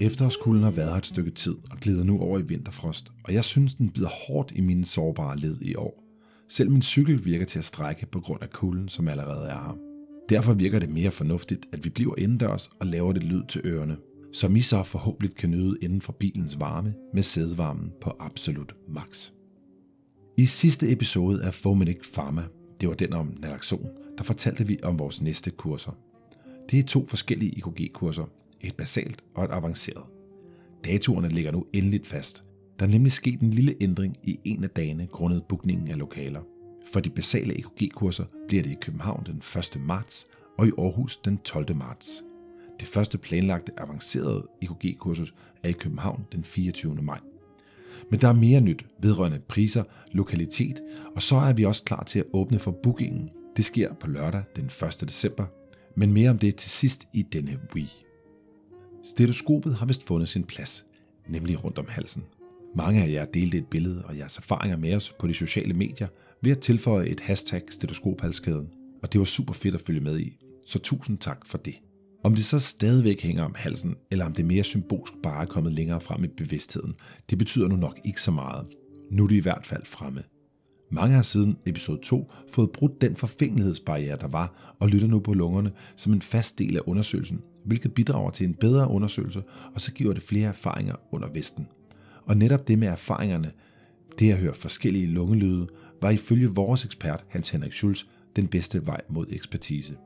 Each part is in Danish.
Efterårskulden har været her et stykke tid og glider nu over i vinterfrost, og jeg synes, den bider hårdt i mine sårbare led i år. Selv min cykel virker til at strække på grund af kulden, som allerede er her. Derfor virker det mere fornuftigt, at vi bliver indendørs og laver det lyd til ørerne, som I så forhåbentlig kan nyde inden for bilens varme med sædvarmen på absolut max. I sidste episode af Fomenic Pharma, det var den om naloxon, der fortalte vi om vores næste kurser. Det er to forskellige EKG-kurser, et basalt og et avanceret. Datoerne ligger nu endeligt fast. Der er nemlig sket en lille ændring i en af dagene grundet bookningen af lokaler. For de basale EKG-kurser bliver det i København den 1. marts og i Aarhus den 12. marts. Det første planlagte avancerede EKG-kursus er i København den 24. maj. Men der er mere nyt vedrørende priser, lokalitet, og så er vi også klar til at åbne for bookingen. Det sker på lørdag den 1. december, men mere om det til sidst i denne week. Stetoskopet har vist fundet sin plads, nemlig rundt om halsen. Mange af jer delte et billede og jeres erfaringer med os på de sociale medier ved at tilføje et hashtag stetoskophalskæden, og det var super fedt at følge med i, så tusind tak for det. Om det så stadigvæk hænger om halsen, eller om det mere symbolsk bare er kommet længere frem i bevidstheden, det betyder nu nok ikke så meget. Nu er det i hvert fald fremme. Mange har siden episode 2 fået brudt den forfængelighedsbarriere, der var, og lytter nu på lungerne som en fast del af undersøgelsen, hvilket bidrager til en bedre undersøgelse, og så giver det flere erfaringer under vesten. Og netop det med erfaringerne, det at høre forskellige lungelyde, var ifølge vores ekspert Hans Henrik Schulz den bedste vej mod ekspertise.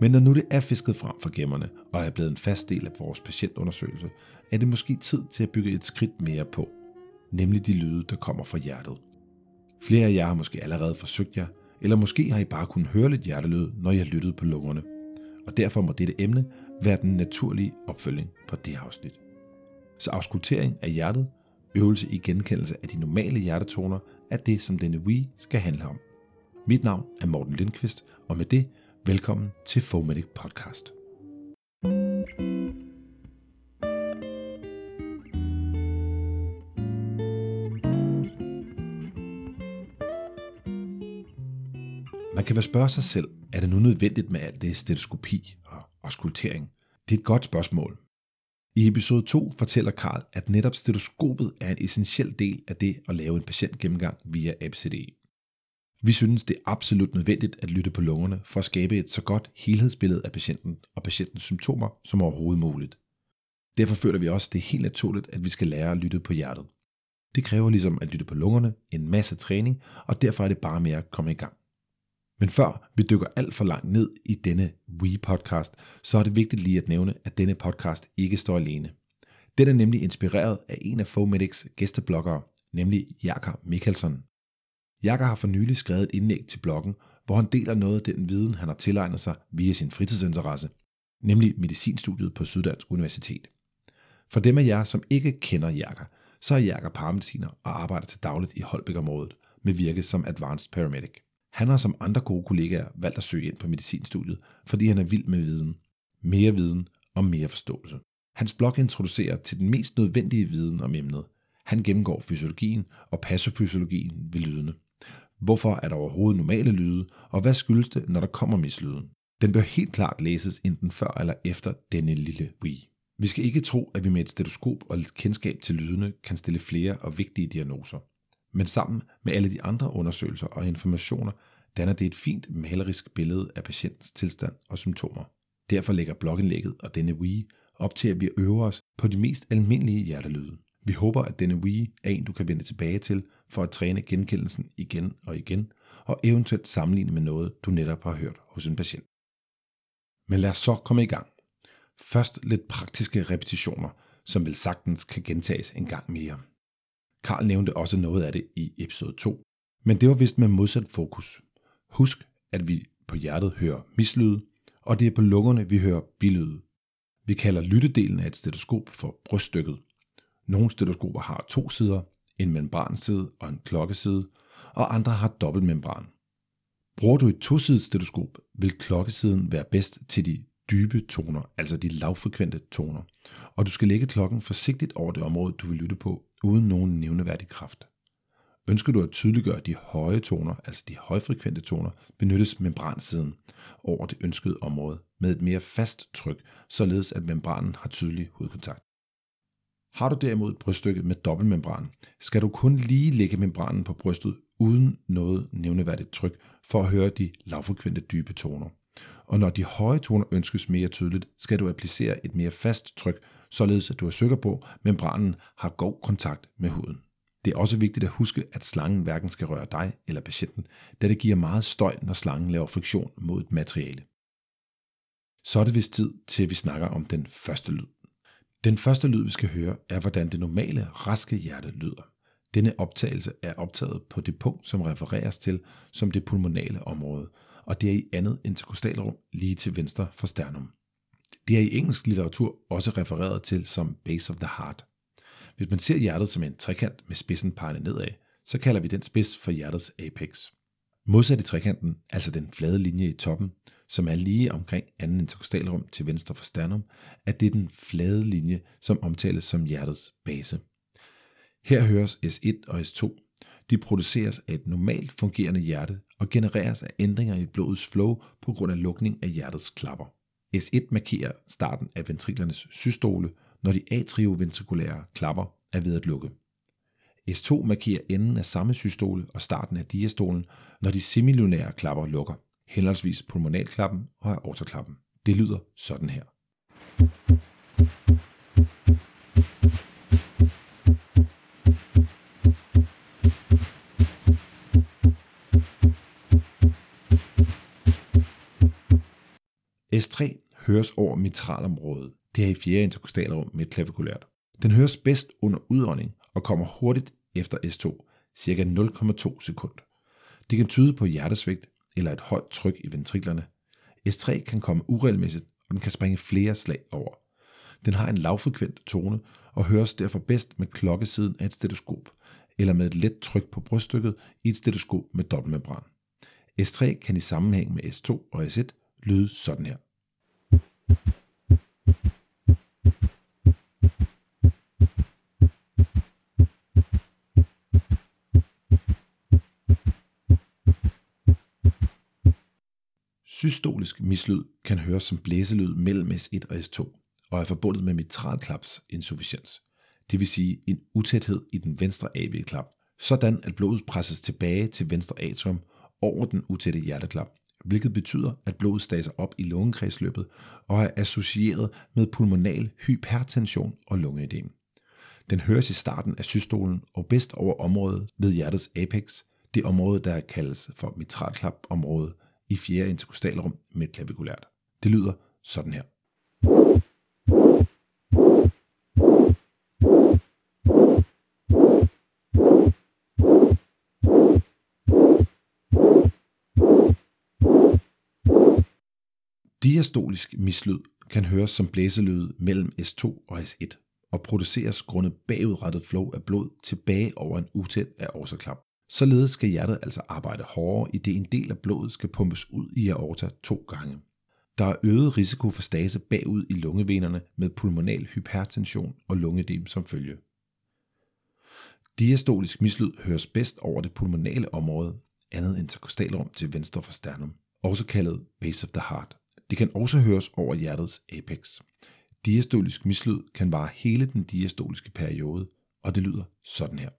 Men når nu det er fisket frem fra gemmerne og er blevet en fast del af vores patientundersøgelse, er det måske tid til at bygge et skridt mere på, nemlig de lyde, der kommer fra hjertet. Flere af jer har måske allerede forsøgt jer, eller måske har I bare kunnet høre lidt hjertelyd, når I har lyttet på lungerne. Og derfor må dette emne være den naturlige opfølging på det afsnit. Så auskultering af hjertet, øvelse i genkendelse af de normale hjertetoner, er det, som denne We skal handle om. Mit navn er Morten Lindqvist, og med det, velkommen til Fomatic Podcast. Man kan vel spørge sig selv, er det nu nødvendigt med alt det stetoskopi og auskultering? Det er et godt spørgsmål. I episode 2 fortæller Karl, at netop stetoskopet er en essentiel del af det at lave en patientgennemgang via ABCD. Vi synes, det er absolut nødvendigt at lytte på lungerne for at skabe et så godt helhedsbillede af patienten og patientens symptomer som overhovedet muligt. Derfor føler vi også, det er helt naturligt, at vi skal lære at lytte på hjertet. Det kræver ligesom at lytte på lungerne en masse træning, og derfor er det bare med at komme i gang. Men før vi dykker alt for langt ned i denne We-podcast, så er det vigtigt lige at nævne, at denne podcast ikke står alene. Den er nemlig inspireret af en af Fomedics gæstebloggere, nemlig Jakob Mikkelsen. Jakob har for nylig skrevet et indlæg til bloggen, hvor han deler noget af den viden, han har tilegnet sig via sin fritidsinteresse, nemlig medicinstudiet på Syddansk Universitet. For dem af jer, som ikke kender Jakob, så er Jakob paramediciner og arbejder til dagligt i Holbæk-området med virke som Advanced Paramedic. Han har som andre gode kollegaer valgt at søge ind på medicinstudiet, fordi han er vild med viden. Mere viden og mere forståelse. Hans blog introducerer til den mest nødvendige viden om emnet. Han gennemgår fysiologien og passofysiologien ved lydene. Hvorfor er der overhovedet normale lyde, og hvad skyldes det, når der kommer mislyden? Den bør helt klart læses enten før eller efter denne lille Wii. Vi skal ikke tro, at vi med et stetoskop og lidt kendskab til lydene kan stille flere og vigtige diagnoser. Men sammen med alle de andre undersøgelser og informationer, danner det et fint malerisk billede af patientens tilstand og symptomer. Derfor lægger blogindlægget og denne Wii op til, at vi øver os på de mest almindelige hjertelyde. Vi håber, at denne Wii er en, du kan vende tilbage til for at træne genkendelsen igen og igen, og eventuelt sammenligne med noget, du netop har hørt hos en patient. Men lad os så komme i gang. Først lidt praktiske repetitioner, som vel sagtens kan gentages en gang mere. Karl nævnte også noget af det i episode 2, men det var vist med modsat fokus. Husk, at vi på hjertet hører mislyde, og det er på lungerne, vi hører bilyde. Vi kalder lyttedelen af et stetoskop for bryststykket. Nogle stetoskoper har to sider, en membranside og en klokkeside, og andre har dobbeltmembran. Bruger du et tosidigt stetoskop, vil klokkesiden være bedst til de dybe toner, altså de lavfrekvente toner, og du skal lægge klokken forsigtigt over det område, du vil lytte på, uden nogen nævneværdig kraft. Ønsker du at tydeliggøre de høje toner, altså de højfrekvente toner, benyttes membransiden over det ønskede område med et mere fast tryk, således at membranen har tydelig hudkontakt. Har du derimod et bryststykke med dobbeltmembran, skal du kun lige lægge membranen på brystet uden noget nævneværdigt tryk for at høre de lavfrekvente dybe toner. Og når de høje toner ønskes mere tydeligt, skal du applicere et mere fast tryk, således at du er sikker på, at membranen har god kontakt med huden. Det er også vigtigt at huske, at slangen hverken skal røre dig eller patienten, da det giver meget støj, når slangen laver friktion mod et materiale. Så er det vist tid til, at vi snakker om den første lyd. Den første lyd, vi skal høre, er, hvordan det normale, raske hjerte lyder. Denne optagelse er optaget på det punkt, som refereres til som det pulmonale område, og det er i andet interkostalrum lige til venstre for sternum. Det er i engelsk litteratur også refereret til som base of the heart. Hvis man ser hjertet som en trekant med spidsen pegende nedad, så kalder vi den spids for hjertets apex. Modsat i trekanten, altså den flade linje i toppen, som er lige omkring anden interkostalrum til venstre for sternum, er det den flade linje, som omtales som hjertets base. Her høres S1 og S2. De produceres af et normalt fungerende hjerte og genereres af ændringer i blodets flow på grund af lukning af hjertets klapper. S1 markerer starten af ventriklernes systole, når de atrioventrikulære klapper er ved at lukke. S2 markerer enden af samme systole og starten af diastolen, når de semilunære klapper lukker, henholdsvis pulmonalklappen og aortaklappen. Det lyder sådan her. S3 høres over mitralområdet. Det her i fjerde interkostalrum med klavikulært. Den høres bedst under udånding og kommer hurtigt efter S2, cirka 0,2 sekund. Det kan tyde på hjertesvigt eller et højt tryk i ventriklerne. S3 kan komme uregelmæssigt, og den kan springe flere slag over. Den har en lavfrekvent tone og høres derfor bedst med klokkesiden af et stetoskop, eller med et let tryk på bryststykket i et stetoskop med dobbeltmembran. S3 kan i sammenhæng med S2 og S1 lyde sådan her. Systolisk mislyd kan høres som blæselyd mellem S1 og S2 og er forbundet med mitralklapsinsufficiens, det vil sige en utæthed i den venstre AV-klap, sådan at blodet presses tilbage til venstre atrium over den utætte hjerteklap, hvilket betyder, at blodet staser op i lungekredsløbet og er associeret med pulmonal hypertension og lungeedem. Den høres i starten af systolen og bedst over området ved hjertets apex, det område, der kaldes for mitralklapområdet i fjerde interkostalrum med klavikulært. Det lyder sådan her. Diastolisk mislyd kan høres som blæselyd mellem S2 og S1 og produceres grundet bagudrettet flow af blod tilbage over en utæt af årsaklap. Således skal hjertet altså arbejde hårdere, i det en del af blodet skal pumpes ud i aorta to gange. Der er øget risiko for stase bagud i lungevenerne med pulmonal hypertension og lungedem som følge. Diastolisk mislyd høres bedst over det pulmonale område, andet interkostalrum til venstre for sternum, også kaldet base of the heart. Det kan også høres over hjertets apex. Diastolisk mislyd kan vare hele den diastoliske periode, og det lyder sådan her.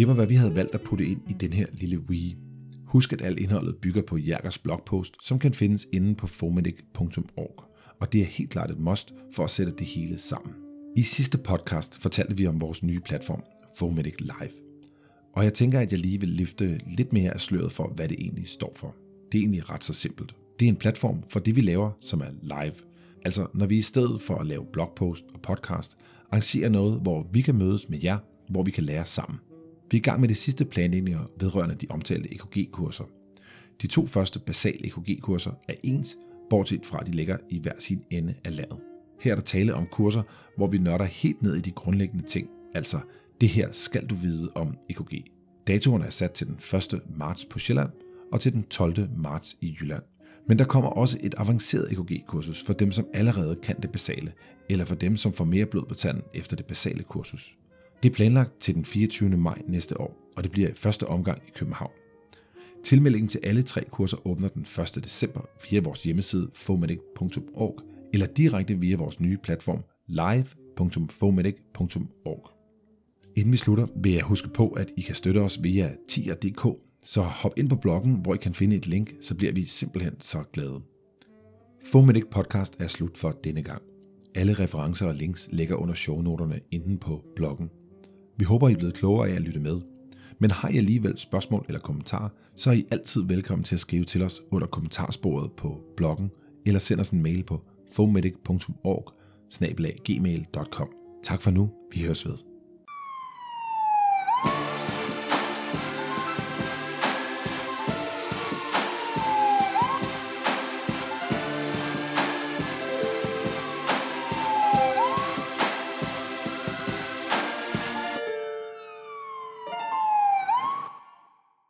Det var, hvad vi havde valgt at putte ind i den her lille Wii. Husk, at alt indholdet bygger på Jerkers blogpost, som kan findes inde på fomedic.org. Og det er helt klart et must for at sætte det hele sammen. I sidste podcast fortalte vi om vores nye platform, Fomedic Live. Og jeg tænker, at jeg lige vil løfte lidt mere af sløret for, hvad det egentlig står for. Det er egentlig ret så simpelt. Det er en platform for det, vi laver, som er live. Altså, når vi i stedet for at lave blogpost og podcast, arrangerer noget, hvor vi kan mødes med jer, hvor vi kan lære sammen. Vi er i gang med de sidste planlægninger vedrørende de omtalte EKG-kurser. De to første basale EKG-kurser er ens, bortset fra at de ligger i hver sin ende af landet. Her er der tale om kurser, hvor vi nørder helt ned i de grundlæggende ting, altså det her skal du vide om EKG. Datoerne er sat til den 1. marts på Sjælland, og til den 12. marts i Jylland. Men der kommer også et avanceret EKG-kursus for dem, som allerede kan det basale, eller for dem, som får mere blod på tanden efter det basale kursus. Det er planlagt til den 24. maj næste år, og det bliver første omgang i København. Tilmeldingen til alle tre kurser åbner den 1. december via vores hjemmeside fomedic.org eller direkte via vores nye platform live.fomedic.org. Inden vi slutter, vil jeg huske på, at I kan støtte os via tier.dk, så hop ind på bloggen, hvor I kan finde et link, så bliver vi simpelthen så glade. Fomedic podcast er slut for denne gang. Alle referencer og links ligger under shownoterne inden på bloggen. Vi håber, I er blevet klogere af at lytte med. Men har I alligevel spørgsmål eller kommentarer, så er I altid velkommen til at skrive til os under kommentarsporet på bloggen, eller send os en mail på fomedic.org gmail.com. Tak for nu. Vi høres ved.